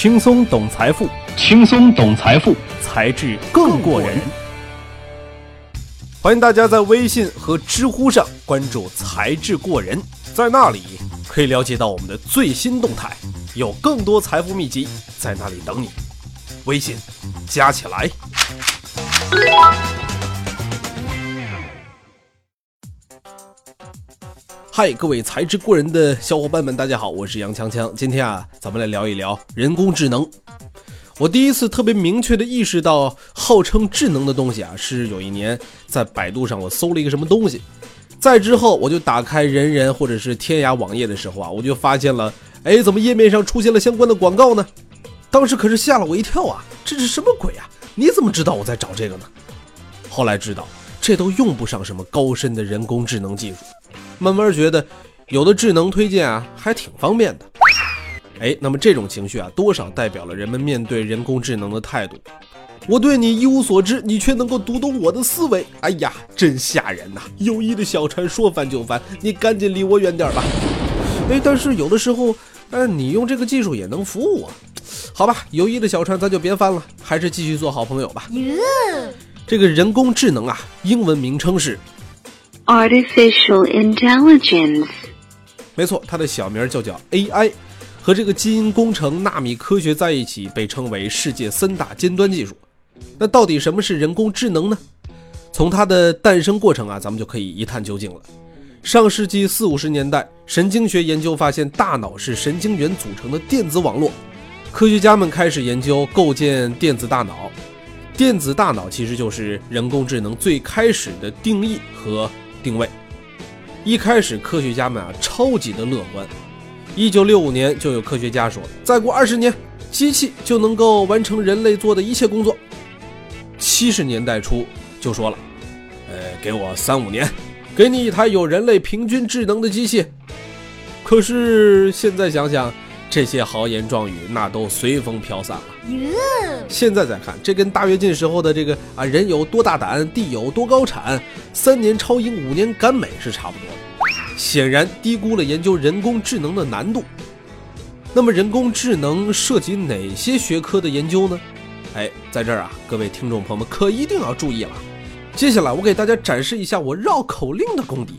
轻松懂财富，轻松懂财富，财智更过人。欢迎大家在微信和知乎上关注“才智过人”，在那里可以了解到我们的最新动态，有更多财富秘籍在那里等你。微信加起来。嗨，各位才智过人的小伙伴们，大家好，我是杨锵锵。今天啊，咱们来聊一聊人工智能。我第一次特别明确的意识到，号称智能的东西啊，是有一年在百度上我搜了一个什么东西，再之后我就打开人人或者是天涯网页的时候啊，我就发现了，哎，怎么页面上出现了相关的广告呢？当时可是吓了我一跳啊，这是什么鬼啊？你怎么知道我在找这个呢？后来知道，这都用不上什么高深的人工智能技术。慢慢觉得，有的智能推荐啊，还挺方便的。哎，那么这种情绪啊，多少代表了人们面对人工智能的态度。我对你一无所知，你却能够读懂我的思维。哎呀，真吓人呐！友谊的小船说翻就翻，你赶紧离我远点吧。哎，但是有的时候，哎，你用这个技术也能服务我。好吧，友谊的小船咱就别翻了，还是继续做好朋友吧。这个人工智能啊，英文名称是。Artificial intelligence，没错，它的小名就叫 AI，和这个基因工程、纳米科学在一起，被称为世界三大尖端技术。那到底什么是人工智能呢？从它的诞生过程啊，咱们就可以一探究竟了。上世纪四五十年代，神经学研究发现，大脑是神经元组成的电子网络，科学家们开始研究构建电子大脑。电子大脑其实就是人工智能最开始的定义和。定位，一开始科学家们啊超级的乐观，一九六五年就有科学家说，再过二十年，机器就能够完成人类做的一切工作。七十年代初就说了，呃，给我三五年，给你一台有人类平均智能的机器。可是现在想想。这些豪言壮语那都随风飘散了。现在再看，这跟大跃进时候的这个啊人有多大胆，地有多高产，三年超英，五年赶美是差不多的。显然低估了研究人工智能的难度。那么人工智能涉及哪些学科的研究呢？哎，在这儿啊，各位听众朋友们可一定要注意了。接下来我给大家展示一下我绕口令的功底。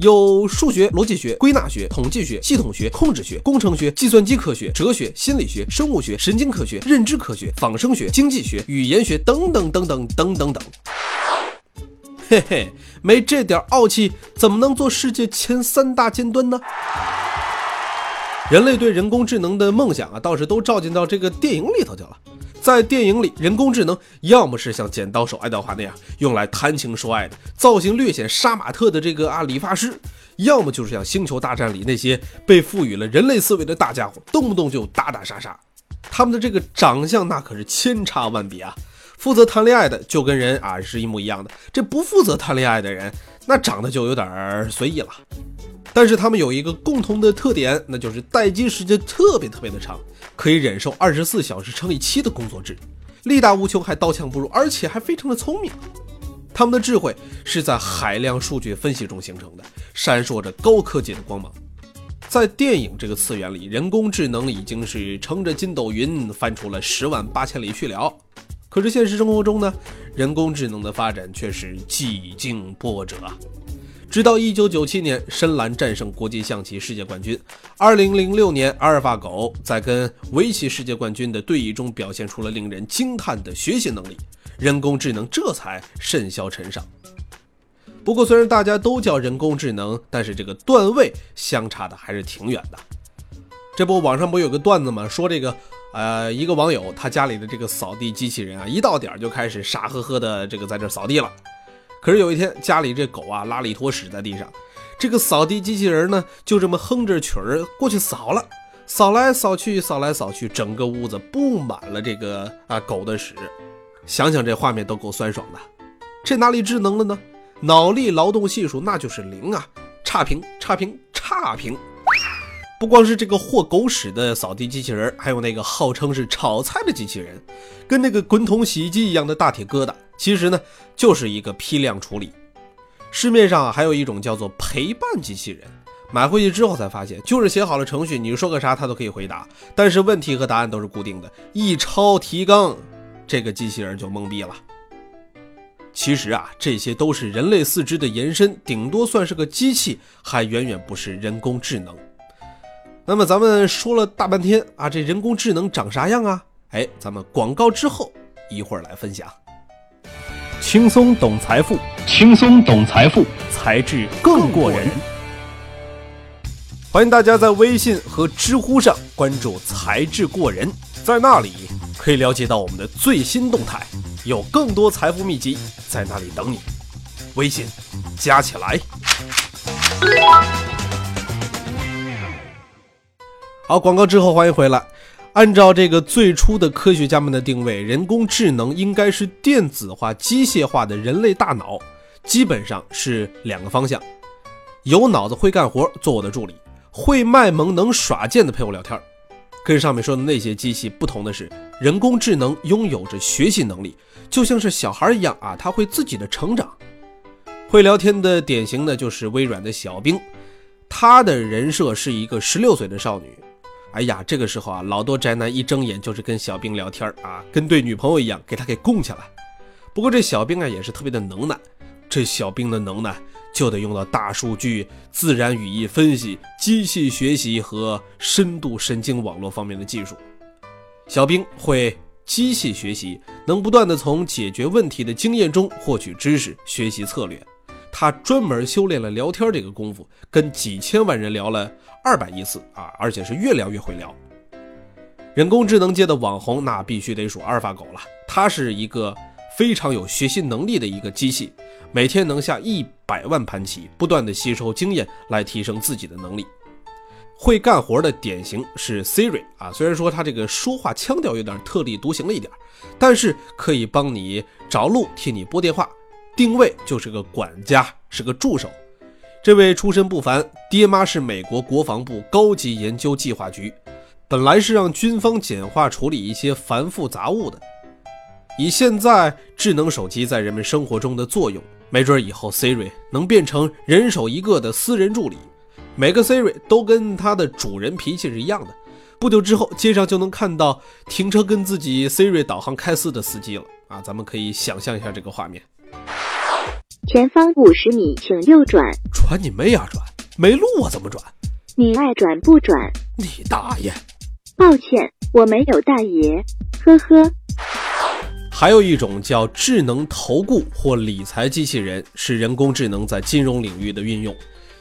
有数学、逻辑学、归纳学、统计学、系统学、控制学、工程学、计算机科学、哲学、心理学、生物学、神经科学、认知科学、仿生学、经济学、语言学等等等等等等等。嘿嘿，没这点傲气，怎么能做世界前三大尖端呢？人类对人工智能的梦想啊，倒是都照进到这个电影里头去了。在电影里，人工智能要么是像剪刀手爱德华那样用来谈情说爱的，造型略显杀马特的这个啊理发师，要么就是像《星球大战》里那些被赋予了人类思维的大家伙，动不动就打打杀杀。他们的这个长相那可是千差万别啊！负责谈恋爱的就跟人啊是一模一样的，这不负责谈恋爱的人那长得就有点随意了。但是他们有一个共同的特点，那就是待机时间特别特别的长，可以忍受二十四小时乘以七的工作制，力大无穷，还刀枪不入，而且还非常的聪明。他们的智慧是在海量数据分析中形成的，闪烁着高科技的光芒。在电影这个次元里，人工智能已经是乘着筋斗云翻出了十万八千里去了。可是现实生活中呢，人工智能的发展却是几经波折啊。直到一九九七年，深蓝战胜国际象棋世界冠军。二零零六年，阿尔法狗在跟围棋世界冠军的对弈中表现出了令人惊叹的学习能力，人工智能这才甚嚣尘上。不过，虽然大家都叫人工智能，但是这个段位相差的还是挺远的。这不，网上不有个段子吗？说这个，呃，一个网友他家里的这个扫地机器人啊，一到点就开始傻呵呵的这个在这扫地了。可是有一天，家里这狗啊拉了一坨屎在地上，这个扫地机器人呢就这么哼着曲儿过去扫了，扫来扫去，扫来扫去，整个屋子布满了这个啊狗的屎。想想这画面都够酸爽的，这哪里智能了呢？脑力劳动系数那就是零啊，差评差评差评。不光是这个和狗屎的扫地机器人，还有那个号称是炒菜的机器人，跟那个滚筒洗衣机一样的大铁疙瘩。其实呢，就是一个批量处理。市面上还有一种叫做陪伴机器人，买回去之后才发现，就是写好了程序，你说个啥它都可以回答，但是问题和答案都是固定的。一抄提纲，这个机器人就懵逼了。其实啊，这些都是人类四肢的延伸，顶多算是个机器，还远远不是人工智能。那么咱们说了大半天啊，这人工智能长啥样啊？哎，咱们广告之后一会儿来分享。轻松懂财富，轻松懂财富，才智更过人。欢迎大家在微信和知乎上关注“才智过人”，在那里可以了解到我们的最新动态。有更多财富秘籍在那里等你，微信加起来。好，广告之后欢迎回来。按照这个最初的科学家们的定位，人工智能应该是电子化、机械化的人类大脑，基本上是两个方向：有脑子会干活，做我的助理；会卖萌能耍贱的陪我聊天。跟上面说的那些机器不同的是，人工智能拥有着学习能力，就像是小孩一样啊，他会自己的成长。会聊天的典型的就是微软的小冰，他的人设是一个十六岁的少女。哎呀，这个时候啊，老多宅男一睁眼就是跟小兵聊天啊，跟对女朋友一样，给他给供起来。不过这小兵啊也是特别的能耐，这小兵的能耐。就得用到大数据、自然语义分析、机器学习和深度神经网络方面的技术。小兵会机器学习，能不断的从解决问题的经验中获取知识、学习策略。他专门修炼了聊天这个功夫，跟几千万人聊了二百亿次啊，而且是越聊越会聊。人工智能界的网红，那必须得数阿尔法狗了。它是一个。非常有学习能力的一个机器，每天能下一百万盘棋，不断的吸收经验来提升自己的能力。会干活的典型是 Siri 啊，虽然说它这个说话腔调有点特立独行了一点，但是可以帮你找路，替你拨电话，定位就是个管家，是个助手。这位出身不凡，爹妈是美国国防部高级研究计划局，本来是让军方简化处理一些繁复杂物的。以现在智能手机在人们生活中的作用，没准以后 Siri 能变成人手一个的私人助理，每个 Siri 都跟它的主人脾气是一样的。不久之后，街上就能看到停车跟自己 Siri 导航开撕的司机了啊！咱们可以想象一下这个画面。前方五十米，请右转。转你妹啊！转没路我怎么转？你爱转不转？你大爷！抱歉，我没有大爷。呵呵。还有一种叫智能投顾或理财机器人，是人工智能在金融领域的运用，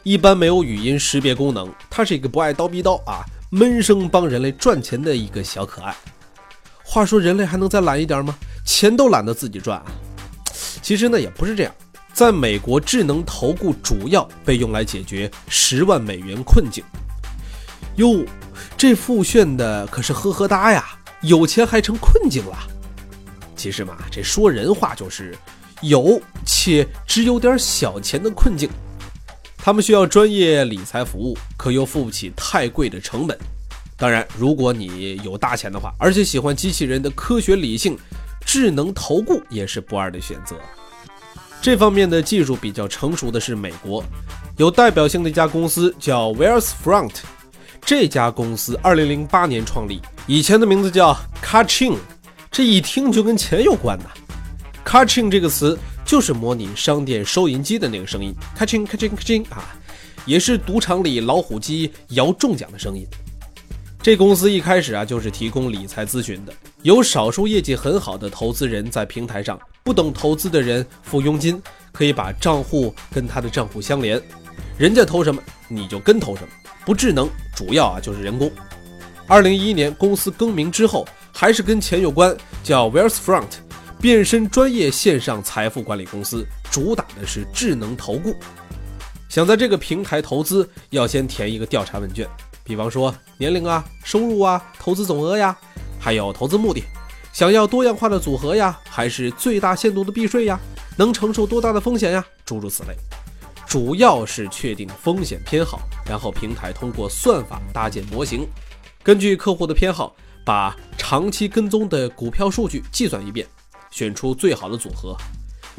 一般没有语音识别功能。它是一个不爱叨逼叨啊，闷声帮人类赚钱的一个小可爱。话说人类还能再懒一点吗？钱都懒得自己赚啊？其实呢也不是这样，在美国，智能投顾主要被用来解决十万美元困境。哟，这复炫的可是呵呵哒呀，有钱还成困境了。其实嘛，这说人话就是有且只有点小钱的困境。他们需要专业理财服务，可又付不起太贵的成本。当然，如果你有大钱的话，而且喜欢机器人的科学理性，智能投顾也是不二的选择。这方面的技术比较成熟的是美国，有代表性的一家公司叫 Wellsfront。这家公司2008年创立，以前的名字叫 Kaching。这一听就跟钱有关呐，catching 这个词就是模拟商店收银机的那个声音，catching catching catching 啊，也是赌场里老虎机摇中奖的声音。这公司一开始啊就是提供理财咨询的，有少数业绩很好的投资人在平台上，不懂投资的人付佣金，可以把账户跟他的账户相连，人家投什么你就跟投什么，不智能，主要啊就是人工。二零一一年公司更名之后。还是跟钱有关，叫 Wealthfront，变身专业线上财富管理公司，主打的是智能投顾。想在这个平台投资，要先填一个调查问卷，比方说年龄啊、收入啊、投资总额呀，还有投资目的，想要多样化的组合呀，还是最大限度的避税呀，能承受多大的风险呀，诸如此类。主要是确定风险偏好，然后平台通过算法搭建模型，根据客户的偏好。把长期跟踪的股票数据计算一遍，选出最好的组合。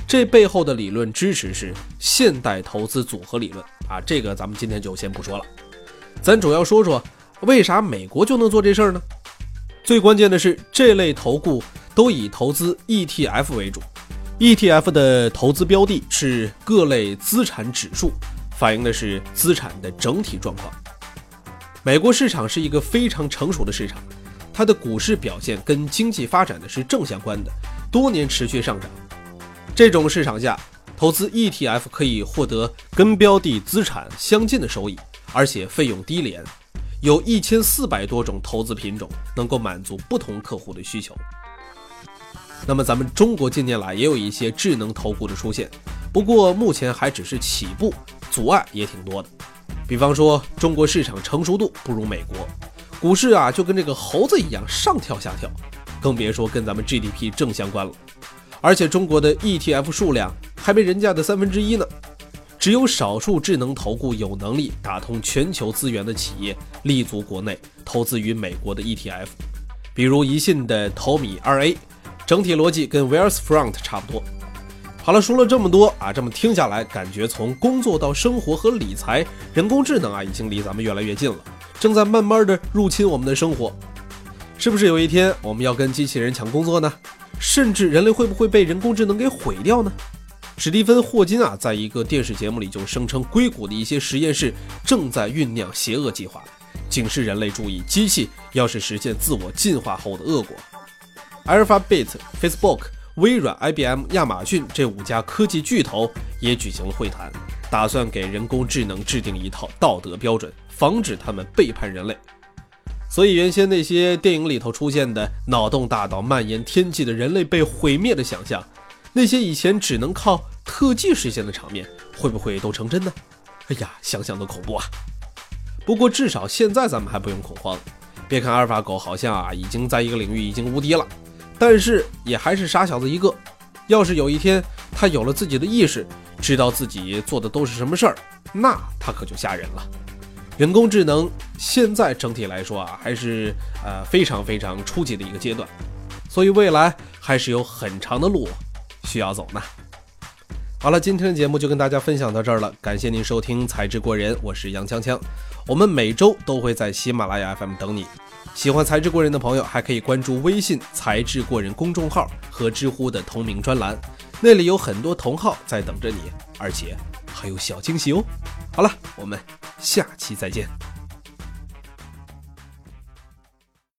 这背后的理论支持是现代投资组合理论啊，这个咱们今天就先不说了，咱主要说说为啥美国就能做这事儿呢？最关键的是，这类投顾都以投资 ETF 为主，ETF 的投资标的是各类资产指数，反映的是资产的整体状况。美国市场是一个非常成熟的市场，它的股市表现跟经济发展的是正相关的，多年持续上涨。这种市场下，投资 ETF 可以获得跟标的资产相近的收益，而且费用低廉。有一千四百多种投资品种，能够满足不同客户的需求。那么，咱们中国近年来也有一些智能投顾的出现，不过目前还只是起步，阻碍也挺多的。比方说，中国市场成熟度不如美国，股市啊就跟这个猴子一样上跳下跳，更别说跟咱们 GDP 正相关了。而且中国的 ETF 数量还没人家的三分之一呢。只有少数智能投顾有能力打通全球资源的企业立足国内，投资于美国的 ETF，比如宜信的投米二 A，整体逻辑跟 Wealthfront 差不多。好了，说了这么多啊，这么听下来，感觉从工作到生活和理财，人工智能啊已经离咱们越来越近了，正在慢慢的入侵我们的生活。是不是有一天我们要跟机器人抢工作呢？甚至人类会不会被人工智能给毁掉呢？史蒂芬·霍金啊，在一个电视节目里就声称，硅谷的一些实验室正在酝酿邪恶计划，警示人类注意，机器要是实现自我进化后的恶果。Alphabet、Facebook、微软、IBM、亚马逊这五家科技巨头也举行了会谈，打算给人工智能制定一套道德标准，防止他们背叛人类。所以，原先那些电影里头出现的脑洞大到蔓延天际的人类被毁灭的想象。那些以前只能靠特技实现的场面，会不会都成真呢？哎呀，想想都恐怖啊！不过至少现在咱们还不用恐慌。别看阿尔法狗好像啊已经在一个领域已经无敌了，但是也还是傻小子一个。要是有一天它有了自己的意识，知道自己做的都是什么事儿，那它可就吓人了。人工智能现在整体来说啊，还是呃非常非常初级的一个阶段，所以未来还是有很长的路。需要走呢。好了，今天的节目就跟大家分享到这儿了，感谢您收听《才智过人》，我是杨锵锵。我们每周都会在喜马拉雅 FM 等你。喜欢《才智过人》的朋友，还可以关注微信“才智过人”公众号和知乎的同名专栏，那里有很多同号在等着你，而且还有小惊喜哦。好了，我们下期再见。